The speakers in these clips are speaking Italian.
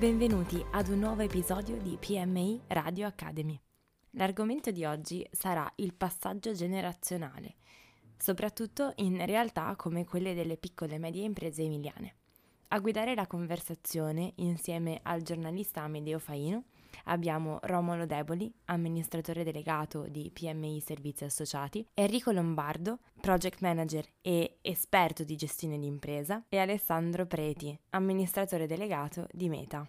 Benvenuti ad un nuovo episodio di PMI Radio Academy. L'argomento di oggi sarà il passaggio generazionale, soprattutto in realtà come quelle delle piccole e medie imprese emiliane. A guidare la conversazione, insieme al giornalista Amedeo Faino, abbiamo Romolo Deboli, amministratore delegato di PMI Servizi Associati, Enrico Lombardo, project manager e esperto di gestione di impresa, e Alessandro Preti, amministratore delegato di Meta.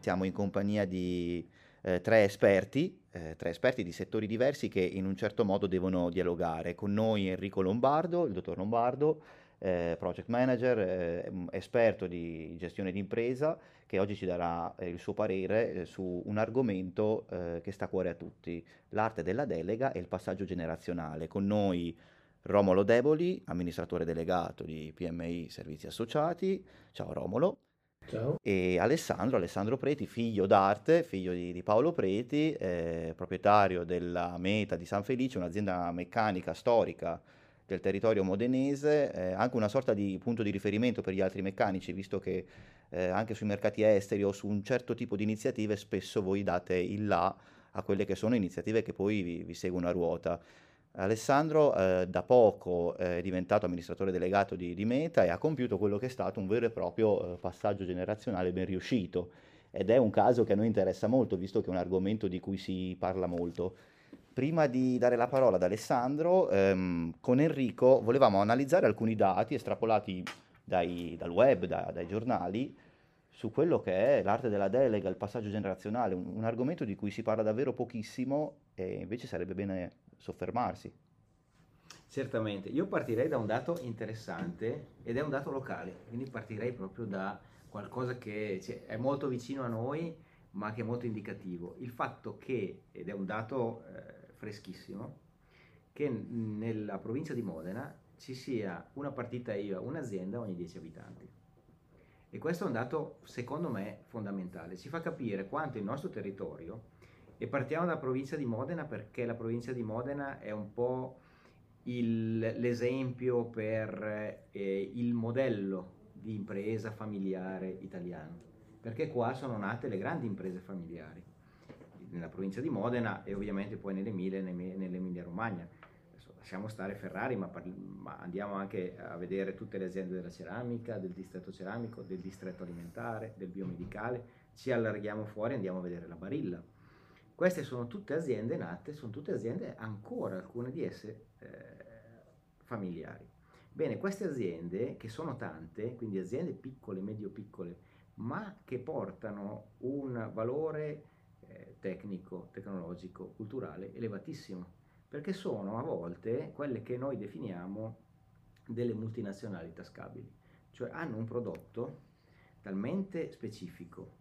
Siamo in compagnia di eh, tre esperti, eh, tre esperti di settori diversi che in un certo modo devono dialogare. Con noi Enrico Lombardo, il dottor Lombardo, eh, project manager, eh, esperto di gestione d'impresa, che oggi ci darà eh, il suo parere eh, su un argomento che sta a cuore a tutti, l'arte della delega e il passaggio generazionale. Con noi Romolo Deboli, amministratore delegato di PMI Servizi Associati. Ciao Romolo. Ciao. E Alessandro, Alessandro Preti, figlio d'arte, figlio di, di Paolo Preti, eh, proprietario della Meta di San Felice, un'azienda meccanica storica del territorio modenese, eh, anche una sorta di punto di riferimento per gli altri meccanici, visto che eh, anche sui mercati esteri o su un certo tipo di iniziative spesso voi date il là a quelle che sono iniziative che poi vi, vi seguono a ruota. Alessandro eh, da poco è diventato amministratore delegato di, di, Meta e ha compiuto quello che è stato un vero e proprio eh, passaggio generazionale ben riuscito ed è un caso che a noi interessa molto visto che è un argomento di cui si parla molto. Prima di dare la parola ad Alessandro, ehm, con Enrico volevamo analizzare alcuni dati estrapolati dai, dal web, da, dai giornali, su quello che è l'arte della delega, il passaggio generazionale, un, un argomento di cui si parla davvero pochissimo e invece sarebbe bene soffermarsi. Certamente, io partirei da un dato interessante ed è un dato locale, quindi partirei proprio da qualcosa che cioè, è molto vicino a noi ma che è molto indicativo. Il fatto che, ed è un dato eh, freschissimo, che nella provincia di Modena ci sia una partita IVA, un'azienda ogni 10 abitanti. E questo è un dato, secondo me, fondamentale. Ci fa capire quanto il nostro territorio e partiamo dalla provincia di Modena perché la provincia di Modena è un po' il, l'esempio per eh, il modello di impresa familiare italiano, perché qua sono nate le grandi imprese familiari, nella provincia di Modena e ovviamente poi nell'Emilia nell'Emilia Romagna. Lasciamo stare Ferrari, ma, parli, ma andiamo anche a vedere tutte le aziende della ceramica, del distretto ceramico, del distretto alimentare, del biomedicale, ci allarghiamo fuori e andiamo a vedere la Barilla queste sono tutte aziende nate, sono tutte aziende ancora, alcune di esse eh, familiari. Bene, queste aziende, che sono tante, quindi aziende piccole, medio-piccole, ma che portano un valore eh, tecnico, tecnologico, culturale elevatissimo, perché sono a volte quelle che noi definiamo delle multinazionali tascabili, cioè hanno un prodotto talmente specifico,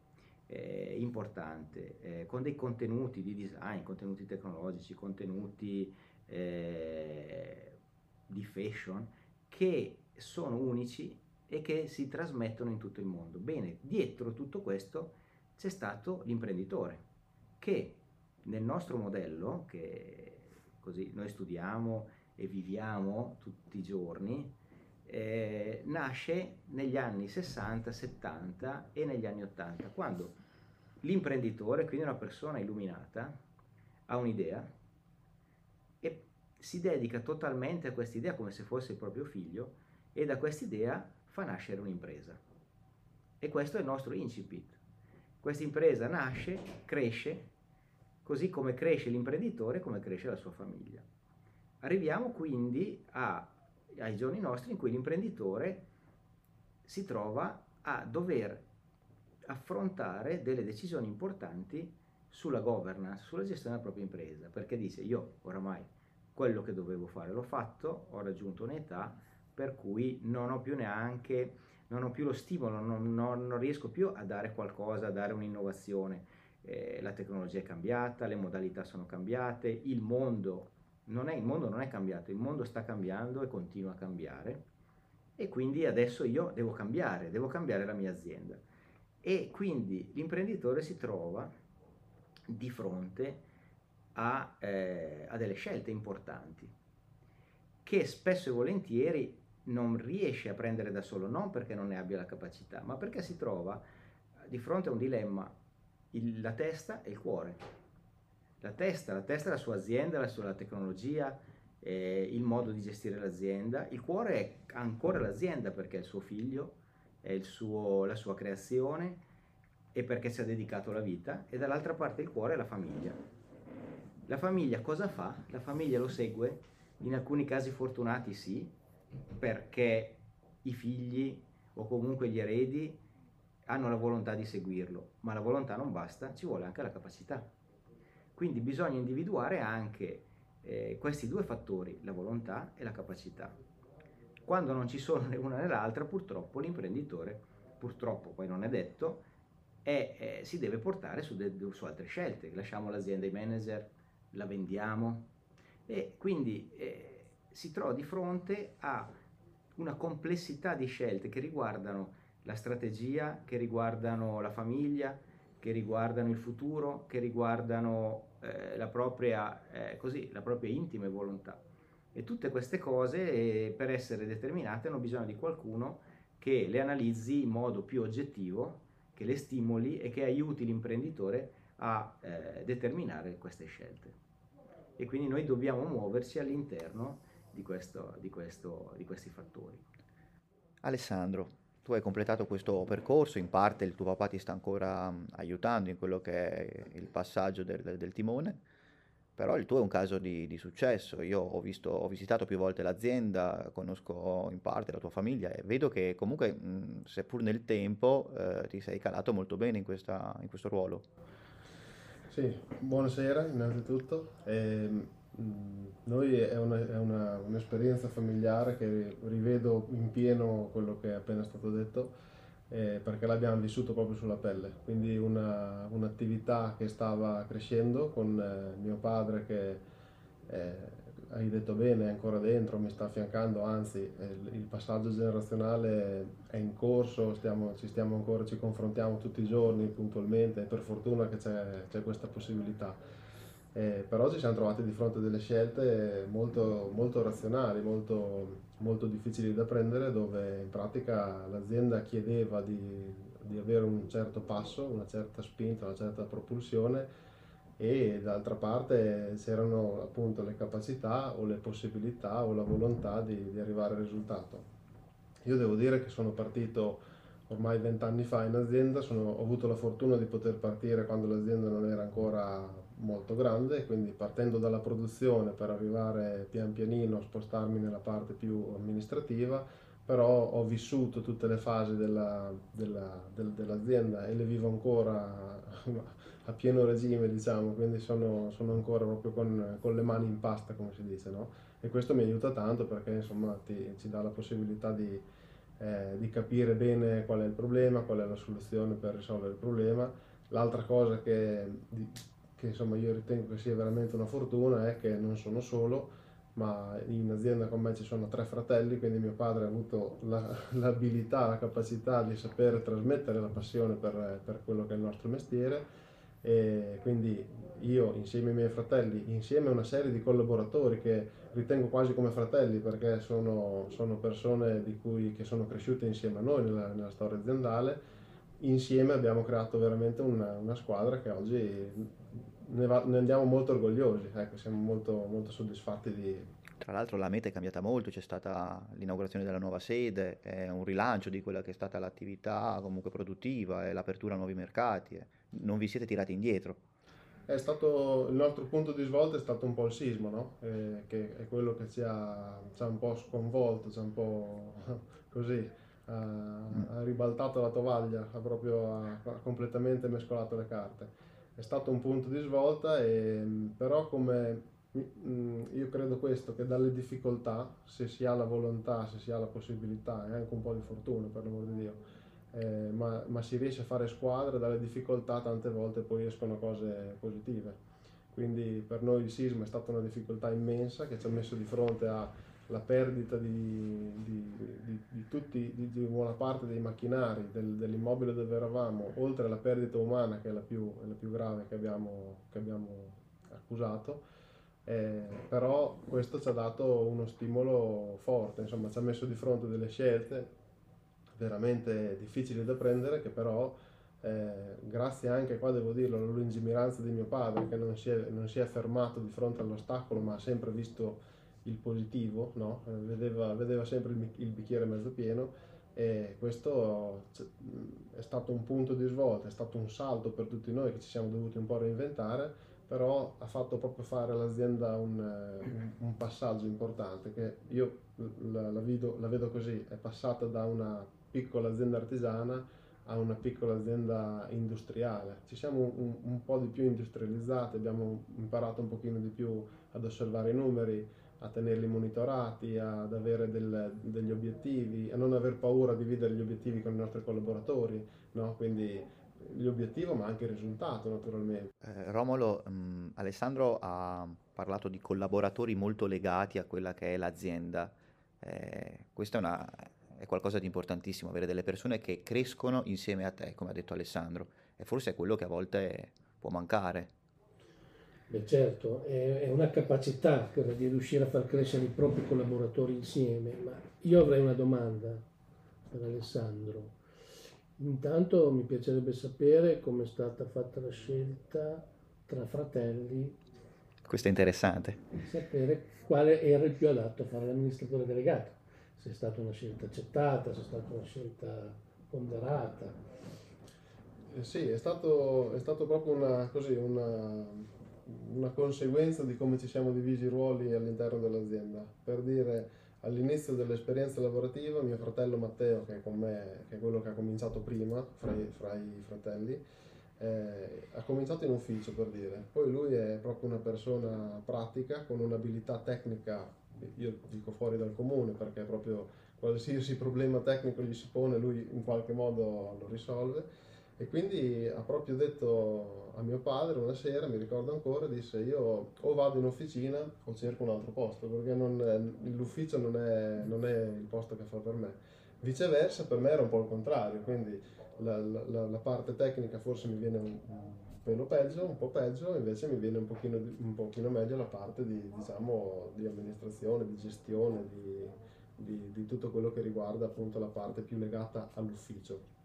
eh, importante, eh, con dei contenuti di design, contenuti tecnologici, contenuti eh, di fashion che sono unici e che si trasmettono in tutto il mondo. Bene, dietro tutto questo c'è stato l'imprenditore che nel nostro modello, che così noi studiamo e viviamo tutti i giorni, eh, nasce negli anni 60, 70 e negli anni 80, quando l'imprenditore, quindi una persona illuminata, ha un'idea e si dedica totalmente a questa idea come se fosse il proprio figlio e da questa idea fa nascere un'impresa. E questo è il nostro incipit. Questa impresa nasce, cresce, così come cresce l'imprenditore, come cresce la sua famiglia. Arriviamo quindi a ai giorni nostri in cui l'imprenditore si trova a dover affrontare delle decisioni importanti sulla governance, sulla gestione della propria impresa, perché dice io oramai quello che dovevo fare l'ho fatto, ho raggiunto un'età per cui non ho più neanche, non ho più lo stimolo, non, non, non riesco più a dare qualcosa, a dare un'innovazione. Eh, la tecnologia è cambiata, le modalità sono cambiate, il mondo è, il mondo non è cambiato, il mondo sta cambiando e continua a cambiare e quindi adesso io devo cambiare, devo cambiare la mia azienda. E quindi l'imprenditore si trova di fronte a, eh, a delle scelte importanti che spesso e volentieri non riesce a prendere da solo, non perché non ne abbia la capacità, ma perché si trova di fronte a un dilemma, il, la testa e il cuore. La testa, la testa è la sua azienda, la sua tecnologia, eh, il modo di gestire l'azienda, il cuore è ancora l'azienda perché è il suo figlio, è il suo, la sua creazione e perché si è dedicato la vita e dall'altra parte il cuore è la famiglia. La famiglia cosa fa? La famiglia lo segue, in alcuni casi fortunati sì, perché i figli o comunque gli eredi hanno la volontà di seguirlo, ma la volontà non basta, ci vuole anche la capacità. Quindi bisogna individuare anche eh, questi due fattori, la volontà e la capacità. Quando non ci sono né una né l'altra, purtroppo l'imprenditore, purtroppo poi non è detto, è, eh, si deve portare su, de, su, altre scelte. Lasciamo l'azienda ai manager, la vendiamo e quindi eh, si trova di fronte a una complessità di scelte che riguardano la strategia, che riguardano la famiglia, che riguardano il futuro, che riguardano eh, la, propria, eh, così, la propria intima volontà. E tutte queste cose eh, per essere determinate hanno bisogno di qualcuno che le analizzi in modo più oggettivo, che le stimoli e che aiuti l'imprenditore a eh, determinare queste scelte. E quindi noi dobbiamo muoverci all'interno di, questo, di, questo, di questi fattori. Alessandro, tu hai completato questo percorso, in parte il tuo papà ti sta ancora aiutando in quello che è il passaggio del, del timone però il tuo è un caso di, di successo. Io ho, visto, ho, visitato più volte l'azienda, conosco in parte la tua famiglia e vedo che comunque, mh, seppur nel tempo, eh, ti sei calato molto bene in, questa, in questo ruolo. Sì, buonasera innanzitutto. E, mh, noi è, una, è una, un'esperienza familiare che rivedo in pieno quello che è appena stato detto eh, perché l'abbiamo vissuto proprio sulla pelle, quindi una, un'attività che stava crescendo con eh, mio padre che eh, hai detto bene è ancora dentro, mi sta affiancando, anzi il, il passaggio generazionale è in corso, stiamo, ci stiamo ancora, ci confrontiamo tutti i giorni puntualmente, per fortuna che c'è, c'è questa possibilità. Eh, però ci siamo trovati di fronte a delle scelte molto, molto razionali, molto, molto difficili da prendere, dove in pratica l'azienda chiedeva di, di avere un certo passo, una certa spinta, una certa propulsione e d'altra parte c'erano appunto le capacità o le possibilità o la volontà di, di arrivare al risultato. Io devo dire che sono partito ormai vent'anni fa in azienda, sono, ho avuto la fortuna di poter partire quando l'azienda non era ancora molto grande, quindi partendo dalla produzione per arrivare pian pianino a spostarmi nella parte più amministrativa, però ho vissuto tutte le fasi della, della, del, dell'azienda e le vivo ancora a pieno regime, diciamo, quindi sono, sono ancora proprio con, con, le mani in pasta, come si dice, no? E questo mi aiuta tanto perché insomma ti, ci dà la possibilità di, eh, di capire bene qual è il problema, qual è la soluzione per risolvere il problema. L'altra cosa che, che insomma io ritengo che sia veramente una fortuna è che non sono solo, ma in azienda con me ci sono tre fratelli, quindi mio padre ha avuto la, l'abilità, la capacità di saper trasmettere la passione per, per, quello che è il nostro mestiere. E quindi io insieme ai miei fratelli, insieme a una serie di collaboratori che ritengo quasi come fratelli perché sono, sono persone cui, che sono cresciute insieme a noi nella, nella storia aziendale, insieme abbiamo creato veramente una, una squadra che oggi ne, va, ne andiamo molto orgogliosi, ecco, siamo molto, molto soddisfatti di, tra l'altro la meta è cambiata molto, c'è stata l'inaugurazione della nuova sede, è un rilancio di quella che è stata l'attività comunque produttiva e l'apertura a nuovi mercati. Non vi siete tirati indietro? È stato, il nostro punto di svolta è stato un po' il sismo, no? eh, che è quello che ci ha, ci ha, un po' sconvolto, ci ha un po' così, ha, ha ribaltato la tovaglia, ha proprio ha completamente mescolato le carte è stato un punto di svolta, e, però come mm, io credo questo, che dalle difficoltà, se si ha la volontà, se si ha la possibilità e anche un po' di fortuna per l'amor di Dio, eh, ma, ma, si riesce a fare squadra, dalle difficoltà tante volte poi escono cose positive. Quindi per noi il sisma è stata una difficoltà immensa che ci ha messo di fronte a la perdita di, di, di, di tutti, di, buona parte dei macchinari del, dell'immobile dove eravamo, oltre alla perdita umana che è la più, è la più grave che abbiamo, che abbiamo accusato, eh, però questo ci ha dato uno stimolo forte, insomma ci ha messo di fronte delle scelte veramente difficili da prendere che però eh, grazie anche qua devo dirlo alla lungimiranza di mio padre che non si, è, non si è fermato di fronte all'ostacolo ma ha sempre visto il positivo, no? Eh, vedeva, vedeva, sempre il, il, bicchiere mezzo pieno e questo è stato un punto di svolta, è stato un salto per tutti noi che ci siamo dovuti un po' reinventare, però ha fatto proprio fare all'azienda un, un, un passaggio importante che io la, la, vedo, la vedo così, è passata da una piccola azienda artigiana a una piccola azienda industriale. Ci siamo un, un, po' di più industrializzati, abbiamo imparato un pochino di più ad osservare i numeri, a tenerli monitorati, ad avere del, degli obiettivi, a non aver paura di dividere gli obiettivi con i nostri collaboratori, no? quindi l'obiettivo ma anche il risultato naturalmente. Eh, Romolo, mh, mm, Alessandro ha parlato di collaboratori molto legati a quella che è l'azienda. Eh, questo è, una, è qualcosa di importantissimo, avere delle persone che crescono insieme a te, come ha detto Alessandro, e forse è quello che a volte può mancare. Beh certo, è, è una capacità quella di riuscire a far crescere i propri collaboratori insieme, ma io avrei una domanda per Alessandro. Intanto mi piacerebbe sapere come è stata fatta la scelta tra fratelli. Questo è interessante. Sapere quale era il più adatto a fare l'amministratore delegato, se è stata una scelta accettata, se è stata una scelta ponderata. Eh sì, è stato, è stato proprio una, così, una una conseguenza di come ci siamo divisi i ruoli all'interno dell'azienda. Per dire, all'inizio dell'esperienza lavorativa, mio fratello Matteo, che è con me, che è quello che ha cominciato prima fra i, fra i fratelli, eh, ha cominciato in ufficio per dire. Poi lui è proprio una persona pratica, con un'abilità tecnica, io dico fuori dal comune, perché proprio qualsiasi problema tecnico gli si pone, lui in qualche modo lo risolve e quindi ha proprio detto a mio padre una sera, mi ricordo ancora, disse io o vado in officina o cerco un altro posto, perché non, l'ufficio non è, non è, il posto che fa per me. Viceversa, per me era un po' il contrario, quindi la, la, la parte tecnica forse mi viene un, pelo peggio, un po' peggio, invece mi viene un pochino, un pochino meglio la parte di, diciamo, di amministrazione, di gestione, di, di, di, tutto quello che riguarda appunto la parte più legata all'ufficio.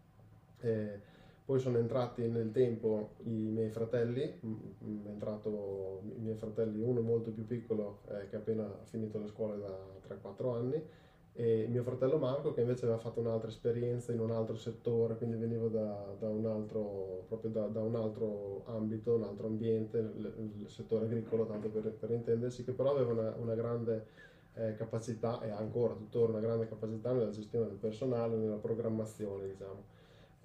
E, poi sono entrati nel tempo i miei fratelli, è entrato i miei fratelli, uno molto più piccolo eh, che ha appena finito la scuola da 3-4 anni e mio fratello Marco che invece aveva fatto un'altra esperienza in un altro settore, quindi veniva da, da un, altro, da, da un altro ambito, un altro ambiente, il, il settore agricolo, tanto per, per, intendersi, che però aveva una, una grande eh, capacità e ha ancora tuttora una grande capacità nella gestione del personale, nella programmazione, diciamo.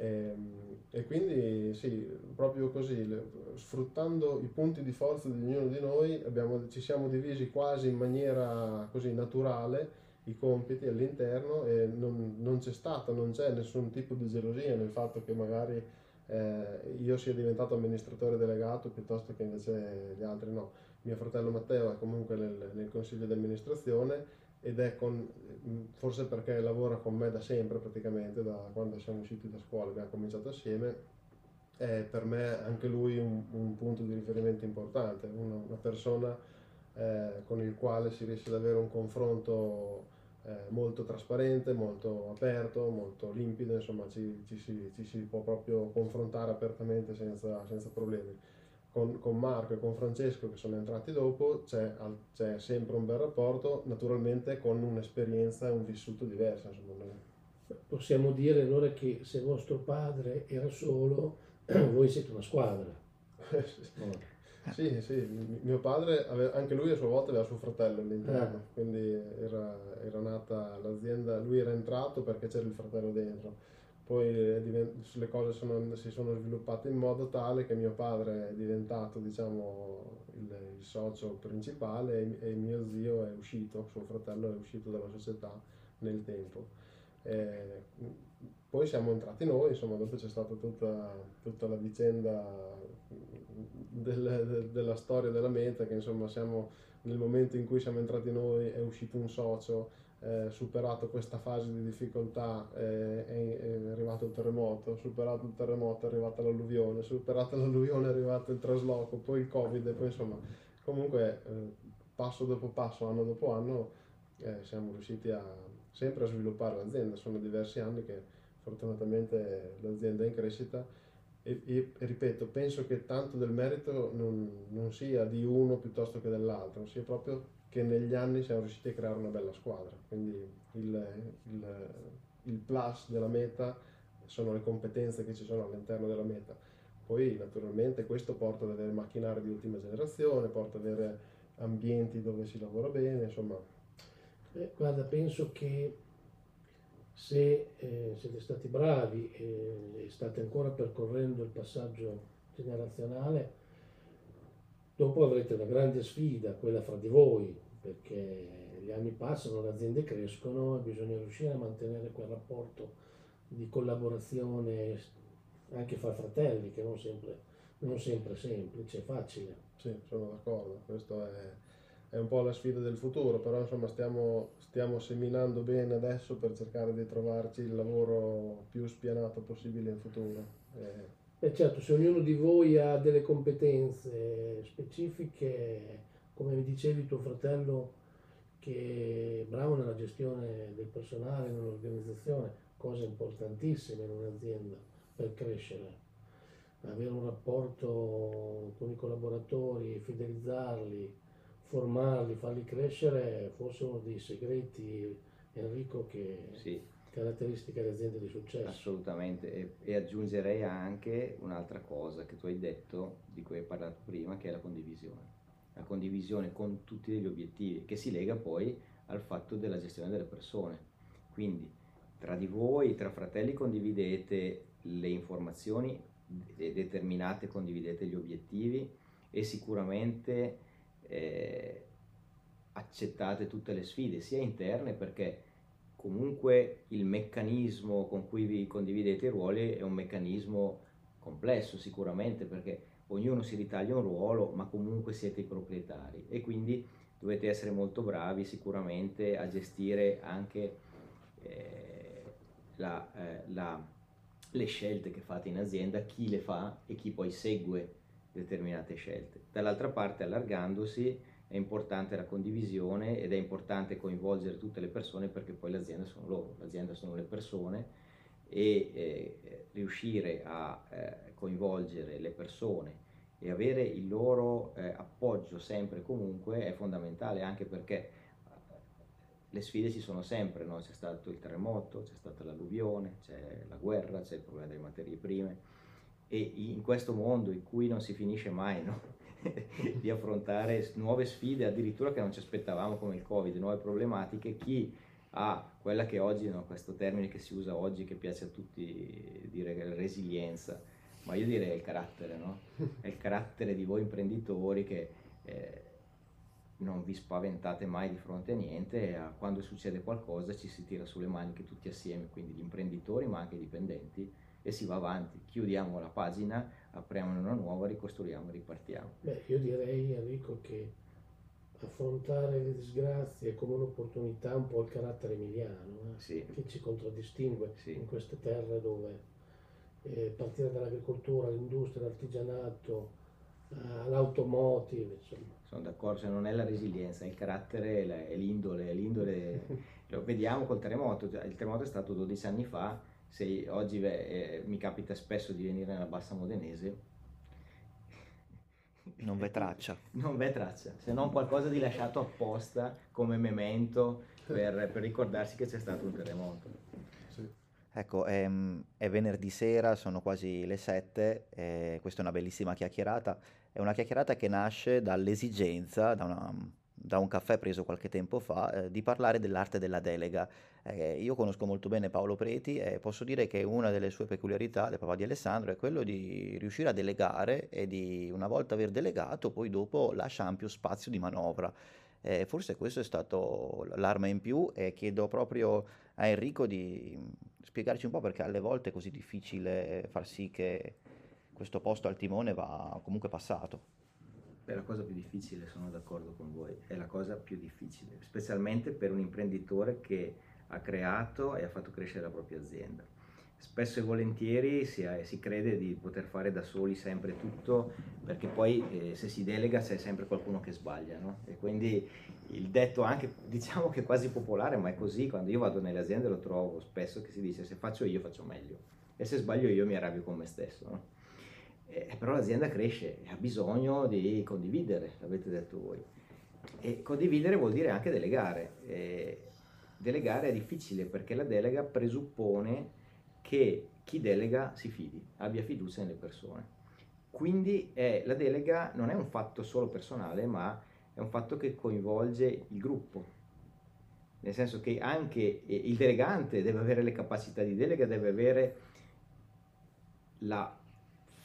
E, ehm, e, quindi sì, proprio così, sfruttando i punti di forza di ognuno di noi, abbiamo, ci siamo divisi quasi in maniera così naturale i compiti all'interno e non, non c'è stato, non c'è nessun tipo di gelosia nel fatto che magari eh, io sia diventato amministratore delegato piuttosto che invece gli altri no. Mio fratello Matteo è comunque nel, nel consiglio di amministrazione ed è con, forse perché lavora con me da sempre praticamente, da quando siamo usciti da scuola, abbiamo cominciato assieme, è per me anche lui un, un punto di riferimento importante, una, una persona eh, con il quale si riesce ad avere un confronto eh, molto trasparente, molto aperto, molto limpido, insomma ci, ci, si, ci si, può proprio confrontare apertamente senza, senza problemi con, con, Marco e con Francesco che sono entrati dopo c'è, c'è, sempre un bel rapporto, naturalmente con un'esperienza e un vissuto diverso. Insomma. Possiamo dire allora che se vostro padre era solo, voi siete una squadra. sì, sì, mio padre, aveva, anche lui a sua volta aveva suo fratello all'interno, ah. quindi era, era nata l'azienda, lui era entrato perché c'era il fratello dentro poi le cose sono, si sono sviluppate in modo tale che mio padre è diventato diciamo, il, il socio principale e, e, mio zio è uscito, suo fratello è uscito dalla società nel tempo. E poi siamo entrati noi, insomma dopo c'è stata tutta, tutta la vicenda del, de, della storia della meta che insomma siamo nel momento in cui siamo entrati noi è uscito un socio eh, superato questa fase di difficoltà eh, è, è, arrivato il terremoto, superato il terremoto è arrivata l'alluvione, superato l'alluvione è arrivato il trasloco, poi il covid poi insomma comunque eh, passo dopo passo, anno dopo anno eh, siamo riusciti a, sempre a sviluppare l'azienda, sono diversi anni che fortunatamente l'azienda è in crescita e, e, ripeto, penso che tanto del merito non, non sia di uno piuttosto che dell'altro, sia proprio che negli anni siamo riusciti a creare una bella squadra. Quindi il, il, il plus della meta sono le competenze che ci sono all'interno della meta. Poi naturalmente questo porta ad avere macchinari di ultima generazione, porta ad avere ambienti dove si lavora bene, insomma. Eh, guarda, penso che se eh, siete stati bravi e state ancora percorrendo il passaggio generazionale, Dopo avrete una grande sfida, quella fra di voi, perché gli anni passano, le aziende crescono e bisogna riuscire a mantenere quel rapporto di collaborazione anche fra fratelli, che non sempre, non sempre semplice, è facile. Sì, sono d'accordo, questo è, è, un po' la sfida del futuro, però insomma stiamo, stiamo seminando bene adesso per cercare di trovarci il lavoro più spianato possibile in futuro. Eh, e certo, se ognuno di voi ha delle competenze specifiche, come mi dicevi tuo fratello che è bravo nella gestione del personale, nell'organizzazione, cose importantissime in un'azienda per crescere. Avere un rapporto con i collaboratori, fidelizzarli, formarli, farli crescere, forse uno dei segreti, Enrico, che... Sì caratteristiche delle aziende di successo. Assolutamente, e, e, aggiungerei anche un'altra cosa che tu hai detto, di cui hai parlato prima, che è la condivisione. La condivisione con tutti gli obiettivi, che si lega poi al fatto della gestione delle persone. Quindi tra di voi, tra fratelli, condividete le informazioni determinate, condividete gli obiettivi e sicuramente eh, accettate tutte le sfide, sia interne perché comunque il meccanismo con cui vi condividete i ruoli è un meccanismo complesso sicuramente perché ognuno si ritaglia un ruolo ma comunque siete i proprietari e quindi dovete essere molto bravi sicuramente a gestire anche eh, la, eh, la, le scelte che fate in azienda, chi le fa e chi poi segue determinate scelte. Dall'altra parte allargandosi è importante la condivisione ed è importante coinvolgere tutte le persone perché poi l'azienda sono loro, l'azienda sono le persone e eh, riuscire a eh, coinvolgere le persone e avere il loro eh, appoggio sempre e comunque è fondamentale anche perché eh, le sfide ci sono sempre, no? c'è stato il terremoto, c'è stata l'alluvione, c'è la guerra, c'è il problema delle materie prime e in questo mondo in cui non si finisce mai, no? di affrontare nuove sfide addirittura che non ci aspettavamo come il Covid, nuove problematiche, chi ha quella che oggi, no, questo termine che si usa oggi, che piace a tutti dire resilienza, ma io direi il carattere, no? È il carattere di voi imprenditori che eh, non vi spaventate mai di fronte a niente e a quando succede qualcosa ci si tira sulle maniche tutti assieme, quindi gli imprenditori ma anche i dipendenti e si va avanti. Chiudiamo la pagina, apriamo una nuova, ricostruiamo e ripartiamo. Beh, io direi Enrico che affrontare le disgrazie come un'opportunità è un po' il carattere emiliano, eh? sì. che ci contraddistingue sì. in queste terre dove eh, partire dall'agricoltura, all'industria, all'artigianato, all'automotive, insomma. Sono d'accordo, se non è la resilienza, è il carattere, è l'indole, è l'indole lo vediamo col terremoto, il terremoto è stato 12 anni fa, se oggi eh, mi capita spesso di venire nella bassa modenese non v'è traccia. Non v'è traccia. Se non qualcosa di lasciato apposta come memento per, per ricordarsi che c'è stato un terremoto. Sì. ecco è, ehm, è, venerdì sera sono quasi le sette questa è una bellissima chiacchierata. È una chiacchierata che nasce dall'esigenza da una da un caffè preso qualche tempo fa, eh, di parlare dell'arte della delega. Eh, io conosco molto bene Paolo Preti e posso dire che una delle sue peculiarità, del papà di Alessandro, è quello di riuscire a delegare e di, una volta aver delegato, poi dopo lascia ampio spazio di manovra. Eh, forse questo è stato l'arma in più e chiedo proprio a Enrico di spiegarci un po' perché alle volte è così difficile far sì che questo posto al timone va comunque passato. È la cosa più difficile, sono d'accordo con voi, è la cosa più difficile, specialmente per un imprenditore che ha creato e ha fatto crescere la propria azienda. Spesso e volentieri si, ha, si crede di poter fare da soli sempre tutto, perché poi eh, se si delega c'è sempre qualcuno che sbaglia, no? E quindi il detto anche, diciamo che quasi popolare, ma è così, quando io vado nelle aziende lo trovo spesso che si dice se faccio io faccio meglio e se sbaglio io mi arrabbio con me stesso, no? Eh, però l'azienda cresce e ha bisogno di condividere, l'avete detto voi. E condividere vuol dire anche delegare. E delegare è difficile perché la delega presuppone che chi delega si fidi, abbia fiducia nelle persone. Quindi eh, la delega non è un fatto solo personale, ma è un fatto che coinvolge il gruppo. Nel senso che anche eh, il delegante deve avere le capacità di delega, deve avere la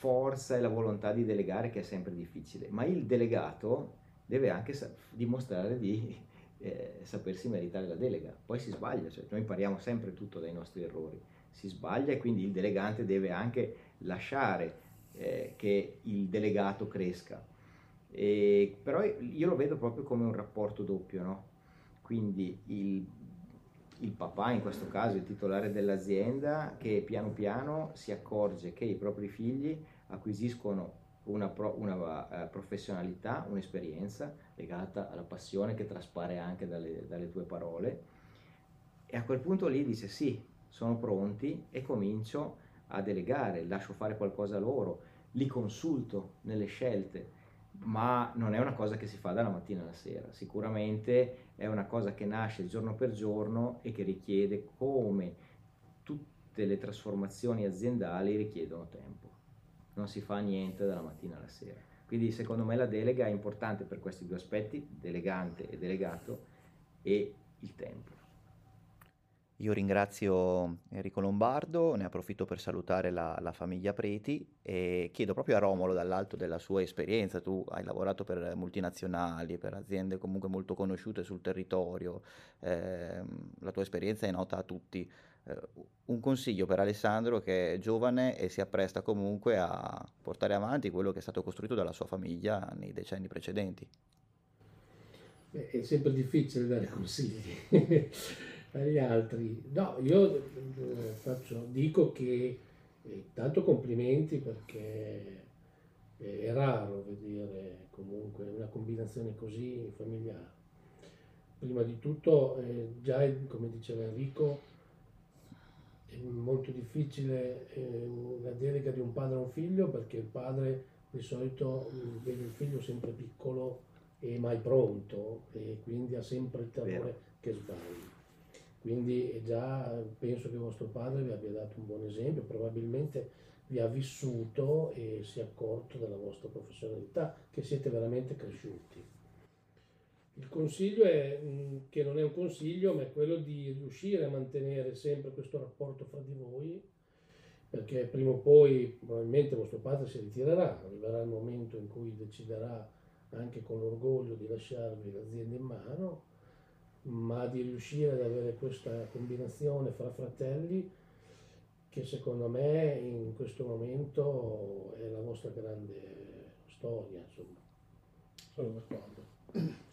forza e la volontà di delegare che è sempre difficile, ma il delegato deve anche dimostrare di eh, sapersi meritare la delega. Poi si sbaglia, cioè noi impariamo sempre tutto dai nostri errori, si sbaglia e quindi il delegante deve anche lasciare eh, che il delegato cresca. E, però io lo vedo proprio come un rapporto doppio, no? Quindi il il papà, in questo caso il titolare dell'azienda, che piano piano si accorge che i propri figli acquisiscono una, pro, una uh, professionalità, un'esperienza legata alla passione che traspare anche dalle, dalle tue parole. E a quel punto lì dice sì, sono pronti e comincio a delegare, lascio fare qualcosa loro, li consulto nelle scelte, ma non è una cosa che si fa dalla mattina alla sera, sicuramente è una cosa che nasce giorno per giorno e che richiede, come tutte le trasformazioni aziendali, richiedono tempo non si fa niente dalla mattina alla sera. Quindi secondo me la delega è importante per questi due aspetti, delegante e delegato, e il tempo. Io ringrazio Enrico Lombardo, ne approfitto per salutare la, la, famiglia Preti e chiedo proprio a Romolo dall'alto della sua esperienza, tu hai lavorato per multinazionali, per aziende comunque molto conosciute sul territorio, eh, la tua esperienza è nota a tutti, un consiglio per Alessandro che è giovane e si appresta comunque a portare avanti quello che è stato costruito dalla sua famiglia nei decenni precedenti. È sempre difficile dare consigli agli altri. No, io eh, faccio, dico che eh, tanto complimenti perché è raro vedere comunque una combinazione così familiare. Prima di tutto, eh, già come diceva Enrico, è molto difficile eh, la delega di un padre a un figlio perché il padre di solito vede il figlio sempre piccolo e mai pronto e quindi ha sempre il terrore che sbagli. Quindi già penso che vostro padre vi abbia dato un buon esempio, probabilmente vi ha vissuto e si è accorto della vostra professionalità, che siete veramente cresciuti. Consiglio è, mm, che non è un consiglio, ma è quello di riuscire a mantenere sempre questo rapporto fra di voi, perché prima o poi probabilmente vostro padre si ritirerà, arriverà il momento in cui deciderà anche con l'orgoglio di lasciarvi l'azienda in mano, ma di riuscire ad avere questa combinazione fra fratelli che secondo me in questo momento è la vostra grande storia. Insomma. Sono d'accordo.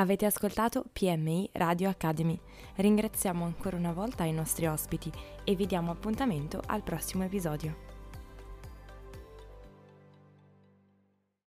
Avete ascoltato PMI Radio Academy. Ringraziamo ancora una volta i nostri ospiti e vi diamo appuntamento al prossimo episodio.